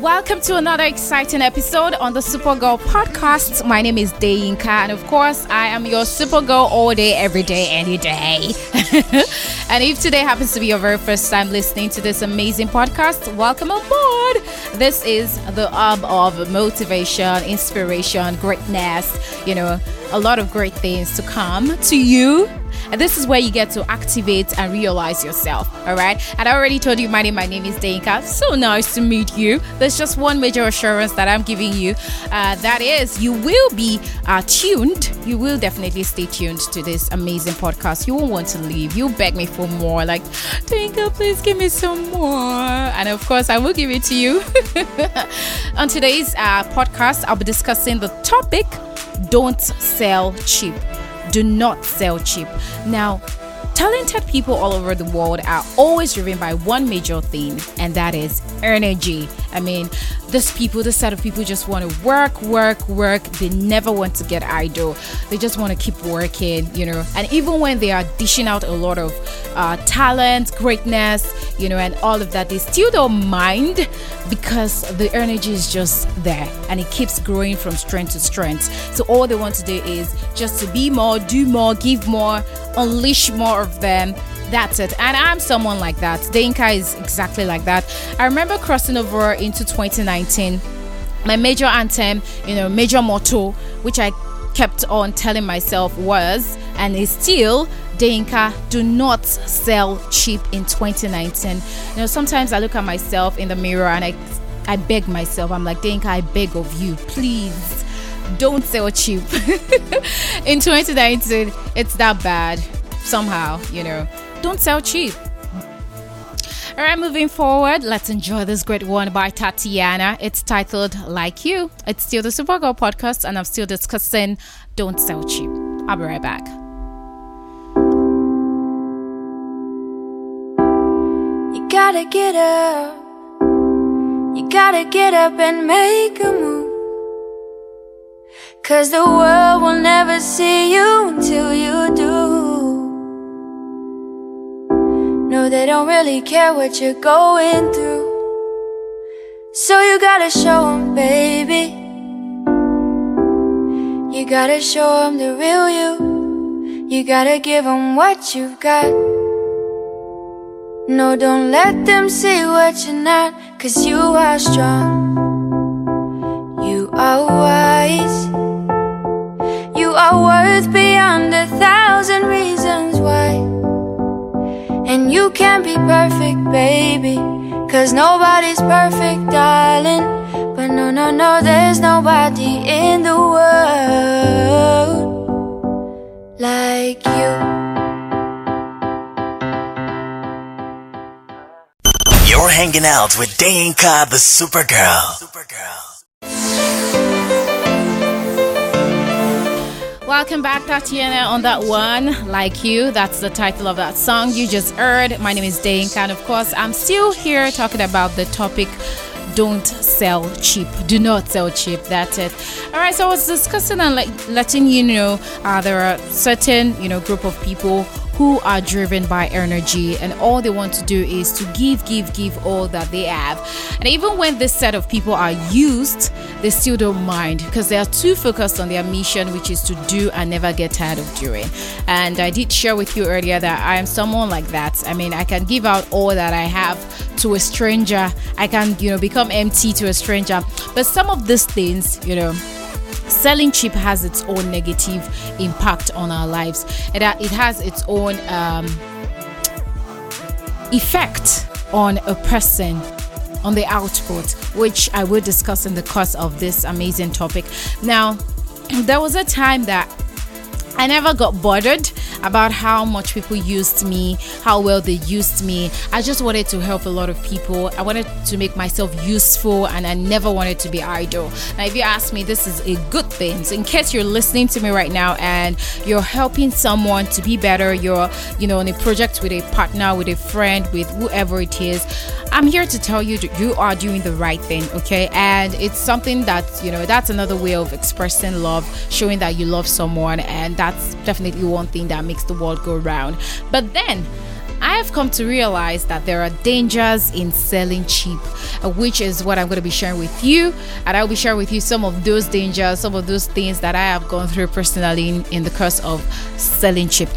Welcome to another exciting episode on the Supergirl podcast. My name is Deyinka, and of course, I am your Supergirl all day, every day, any day. and if today happens to be your very first time listening to this amazing podcast, welcome aboard. This is the hub of motivation, inspiration, greatness, you know, a lot of great things to come to you and this is where you get to activate and realize yourself. All right. And I already told you my name. My name is Deyinka. So nice to meet you. There's just one major assurance that I'm giving you. Uh, that is, you will be uh, tuned. You will definitely stay tuned to this amazing podcast. You won't want to leave. You'll beg me for more. Like, Deyinka, please give me some more. And of course, I will give it to you. On today's uh, podcast, I'll be discussing the topic don't sell cheap do not sell cheap. Now, talented people all over the world are always driven by one major thing, and that is energy. I mean, this people, this set of people just want to work, work, work. They never want to get idle. They just want to keep working, you know. And even when they are dishing out a lot of uh, talent, greatness, you know, and all of that, they still don't mind because the energy is just there and it keeps growing from strength to strength. So all they want to do is just to be more, do more, give more, unleash more of them that's it. And I'm someone like that. Deyinka is exactly like that. I remember crossing over into 2019. My major anthem, you know, major motto, which I kept on telling myself was and is still Deyinka, do not sell cheap in 2019. You know, sometimes I look at myself in the mirror and I I beg myself, I'm like, Deyinka, I beg of you, please don't sell cheap. in 2019, it's that bad somehow, you know don't sell cheap. All right, moving forward, let's enjoy this great one by Tatiana. It's titled Like You. It's still the Supergirl podcast, and I'm still discussing Don't Sell Cheap. I'll be right back. You gotta get up. You gotta get up and make a move. Cause the world will never see you until you do. They don't really care what you're going through. So you gotta show them, baby. You gotta show them the real you. You gotta give them what you've got. No, don't let them see what you're not, cause you are strong. You are wise. You are worth beyond a thousand reasons why. And you can't be perfect, baby Cause nobody's perfect, darling But no, no, no, there's nobody in the world Like you You're hanging out with Deyinka the Supergirl. Supergirl. Welcome back, Tatiana, on that one. Like you, that's the title of that song you just heard. My name is Deyinka, and of course, I'm still here talking about the topic don't sell cheap. Do not sell cheap. That's it. All right. So I was discussing and like letting you know uh, there are certain you know group of people who are driven by energy and all they want to do is to give, give, give all that they have. And even when this set of people are used, they still don't mind because they are too focused on their mission, which is to do and never get tired of doing. And I did share with you earlier that I am someone like that. I mean, I can give out all that I have to a stranger, I can, you know, become empty to a stranger. But some of these things, you know, selling cheap has its own negative impact on our lives. It, it has its own um, effect on a person on the output, which I will discuss in the course of this amazing topic. Now, there was a time that I never got bothered about how much people used me, how well they used me. I just wanted to help a lot of people. I wanted to make myself useful and I never wanted to be idle. Now, if you ask me, this is a good thing. So, in case you're listening to me right now and you're helping someone to be better, you're, you know, on a project with a partner, with a friend, with whoever it is, I'm here to tell you that you are doing the right thing, okay? And it's something that, you know, that's another way of expressing love, showing that you love someone. And that's definitely one thing that makes the world go round. But then, I I've come to realize that there are dangers in selling cheap, uh, which is what I'm going to be sharing with you. And I'll be sharing with you some of those dangers, some of those things that I have gone through personally in, in the course of selling cheap.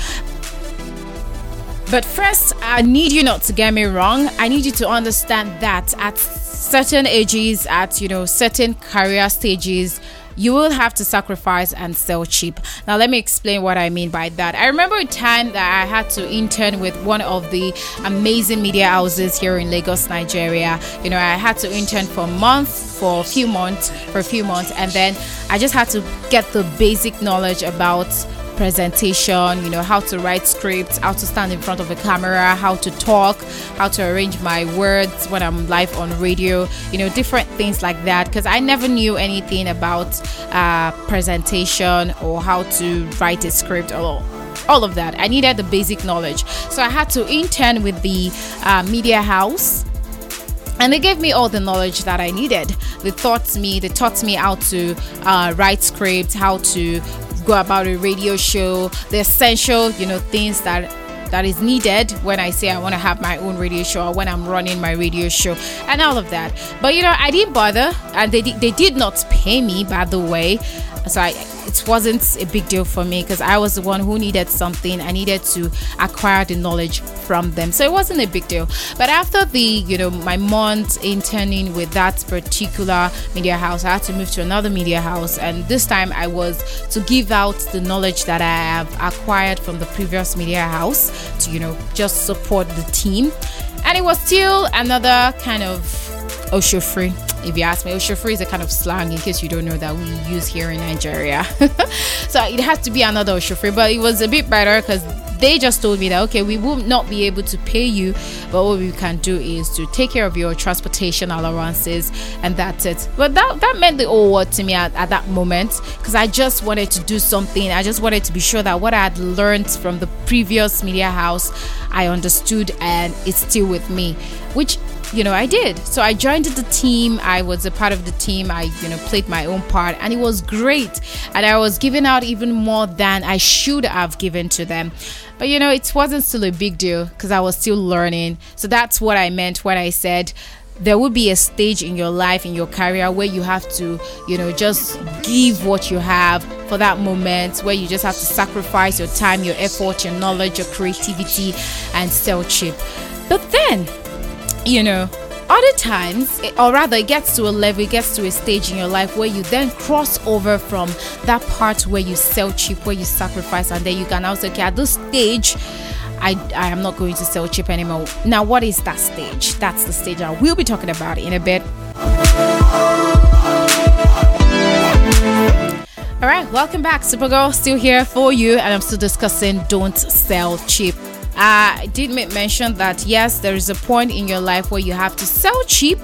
But first, I need you not to get me wrong. I need you to understand that at certain ages, at you know, certain career stages, you will have to sacrifice and sell cheap. Now, let me explain what I mean by that. I remember a time that I had to intern with one of the amazing media houses here in Lagos, Nigeria. You know, I had to intern for a month, for a few months, for a few months, and then I just had to get the basic knowledge about presentation, you know, how to write scripts, how to stand in front of a camera, how to talk, how to arrange my words when I'm live on radio, you know, different things like that. Because I never knew anything about uh, presentation or how to write a script or all of that. I needed the basic knowledge. So I had to intern with the uh, media house and they gave me all the knowledge that I needed. They taught me, they taught me how to uh, write scripts, how to go about a radio show, the essential, you know, things that that is needed when I say I want to have my own radio show or when I'm running my radio show and all of that. But you know, I didn't bother, and they they did not pay me, by the way. So I it wasn't a big deal for me because I was the one who needed something. I needed to acquire the knowledge from them. So it wasn't a big deal. But after the, you know, my month interning with that particular media house, I had to move to another media house. And this time I was to give out the knowledge that I have acquired from the previous media house to, you know, just support the team. And it was still another kind of Osho free if you ask me. Oshofri is a kind of slang in case you don't know that we use here in Nigeria. so it has to be another Oshofri, but it was a bit better because they just told me that okay, we will not be able to pay you, but what we can do is to take care of your transportation allowances, and that's it. But that that meant the whole world to me at, at that moment because I just wanted to do something. I just wanted to be sure that what I had learned from the previous media house, I understood, and it's still with me, which you know, I did. So I joined the team. I was a part of the team. I, you know, played my own part and it was great. And I was giving out even more than I should have given to them. But you know, it wasn't still a big deal because I was still learning. So that's what I meant when I said there will be a stage in your life in your career where you have to you know just give what you have for that moment where you just have to sacrifice your time your effort your knowledge your creativity and sell cheap but then you know other times or rather it gets to a level it gets to a stage in your life where you then cross over from that part where you sell cheap where you sacrifice and then you can say okay at this stage I, I am not going to sell cheap anymore. Now what is that stage? That's the stage i will be talking about in a bit. All right welcome back supergirl still here for you and i'm still discussing don't sell cheap I did mention that yes, there is a point in your life where you have to sell cheap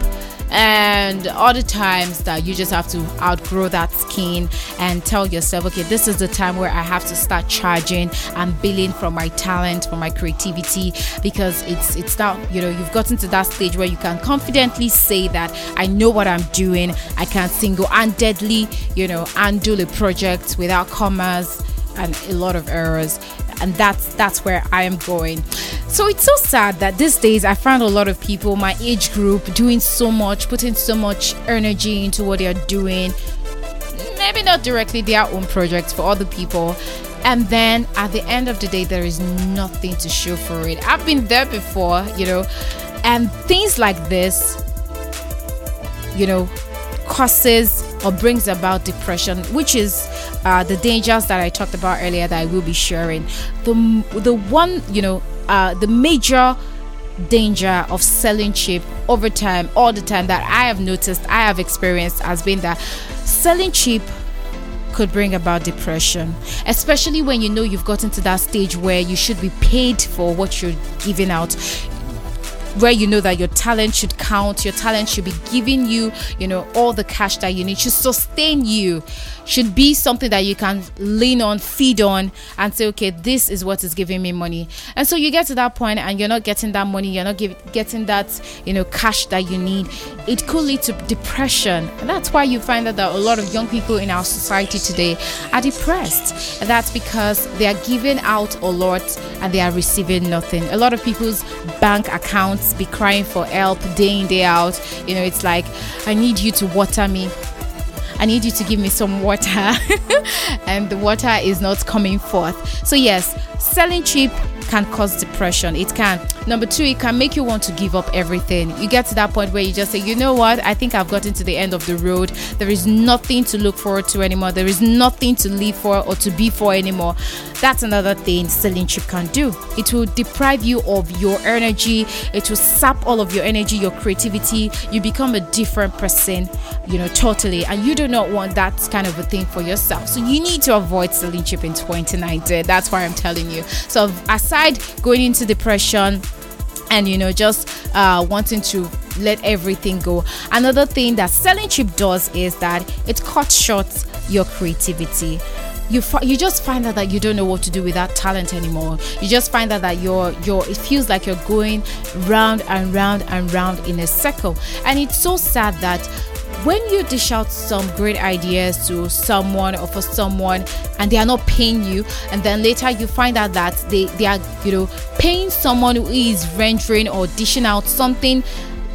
and other times that you just have to outgrow that skin and tell yourself okay this is the time where i have to start charging and billing for my talent for my creativity because it's it's now you know you've gotten to that stage where you can confidently say that i know what i'm doing. I can single-handedly you know undo a project without commas and a lot of errors and that's that's where I am going. So it's so sad that these days I find a lot of people my age group doing so much, putting so much energy into what they're doing. Maybe not directly their own projects for other people. And then at the end of the day, there is nothing to show for it. I've been there before, you know, and things like this, you know, causes or brings about depression, which is uh, the dangers that I talked about earlier that I will be sharing. The the one you know uh, the major danger of selling cheap over time, all the time that I have noticed, I have experienced has been that selling cheap could bring about depression, especially when you know you've gotten to that stage where you should be paid for what you're giving out where you know that your talent should count, your talent should be giving you, you know, all the cash that you need, should sustain you, should be something that you can lean on, feed on, and say, okay, this is what is giving me money. And so you get to that point and you're not getting that money, you're not give, getting that, you know, cash that you need. It could lead to depression. And that's why you find that, that a lot of young people in our society today are depressed. And that's because they are giving out a lot and they are receiving nothing. A lot of people's bank accounts be crying for help day in, day out. You know, it's like, I need you to water me. I need you to give me some water. and the water is not coming forth. So, yes, selling cheap can cause depression. It can. Number two, it can make you want to give up everything. You get to that point where you just say, you know what? I think I've gotten to the end of the road. There is nothing to look forward to anymore. There is nothing to live for or to be for anymore. That's another thing selling cheap can do. It will deprive you of your energy. It will sap all of your energy, your creativity. You become a different person, you know, totally. And you do not want that kind of a thing for yourself. So you need to avoid selling cheap in 2019. That's why I'm telling you. So aside going into depression, and you know just uh, wanting to let everything go another thing that selling cheap does is that it cuts short your creativity you fi- you just find out that you don't know what to do with that talent anymore. You just find out that you're you're it feels like you're going round and round and round in a circle. And it's so sad that when you dish out some great ideas to someone or for someone and they are not paying you and then later you find out that they, they are you know paying someone who is rendering or dishing out something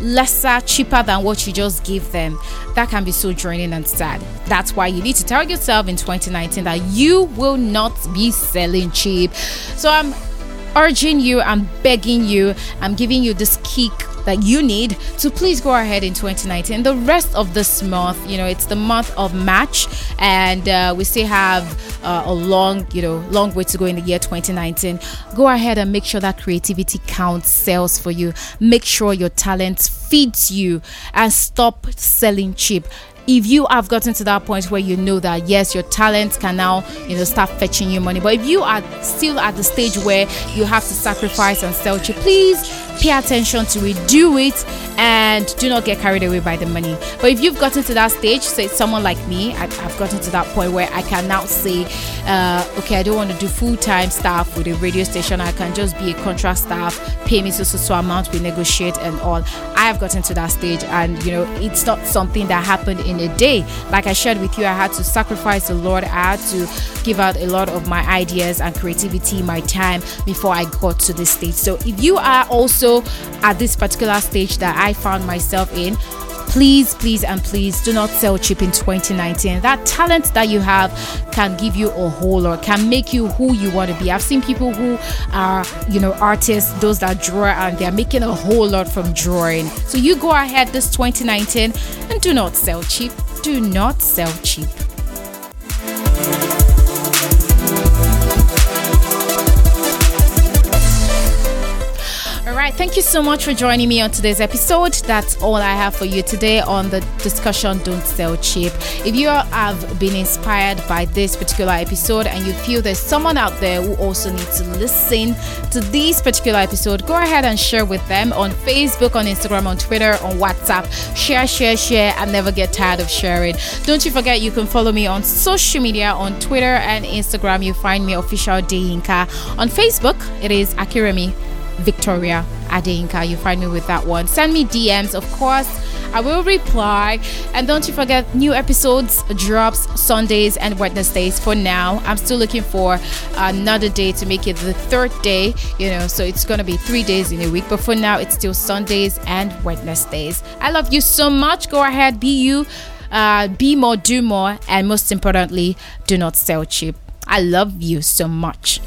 lesser, cheaper than what you just give them, that can be so draining and sad. That's why you need to tell yourself in 2019 that you will not be selling cheap. So I'm urging you, I'm begging you, I'm giving you this kick that you need to please go ahead in 2019 the rest of this month you know it's the month of March and uh, we still have uh, a long you know long way to go in the year 2019 go ahead and make sure that creativity counts sells for you. Make sure your talent feeds you and stop selling cheap if you have gotten to that point where you know that yes your talent can now you know start fetching you money but if you are still at the stage where you have to sacrifice and sell please pay attention to it do it and do not get carried away by the money. But if you've gotten to that stage say someone like me I, have gotten to that point where i can now say uh, okay i don't want to do full-time staff with a radio station. I can just be a contract staff pay me so so so amount we negotiate and all i have gotten to that stage and you know it's not something that happened in a day. Like i shared with you i had to sacrifice a lot i had to give out a lot of my ideas and creativity my time before i got to this stage. So if you are also at this particular stage that I found myself in, please, please, and please do not sell cheap in 2019. That talent that you have can give you a whole lot, can make you who you want to be. I've seen people who are, you know, artists, those that draw, and they're making a whole lot from drawing. So you go ahead this 2019 and do not sell cheap. Do not sell cheap. Right, thank you so much for joining me on today's episode. That's all I have for you today on the discussion Don't Sell Cheap. If you have been inspired by this particular episode and you feel there's someone out there who also needs to listen to this particular episode, go ahead and share with them on Facebook, on Instagram, on Twitter, on WhatsApp. Share, share, share, and never get tired of sharing. Don't you forget you can follow me on social media on Twitter and Instagram. You find me official Deyinka. On Facebook, it is Akiremi Victoria Adeyinka. You find me with that one. Send me DMs, of course. I will reply. And don't you forget, new episodes drops Sundays and Wednesdays. For now, I'm still looking for another day to make it the third day, you know, so it's to be three days in a week. But for now, it's still Sundays and Wednesdays. I love you so much. Go ahead, be you, uh, be more, do more, and most importantly, do not sell cheap. I love you so much.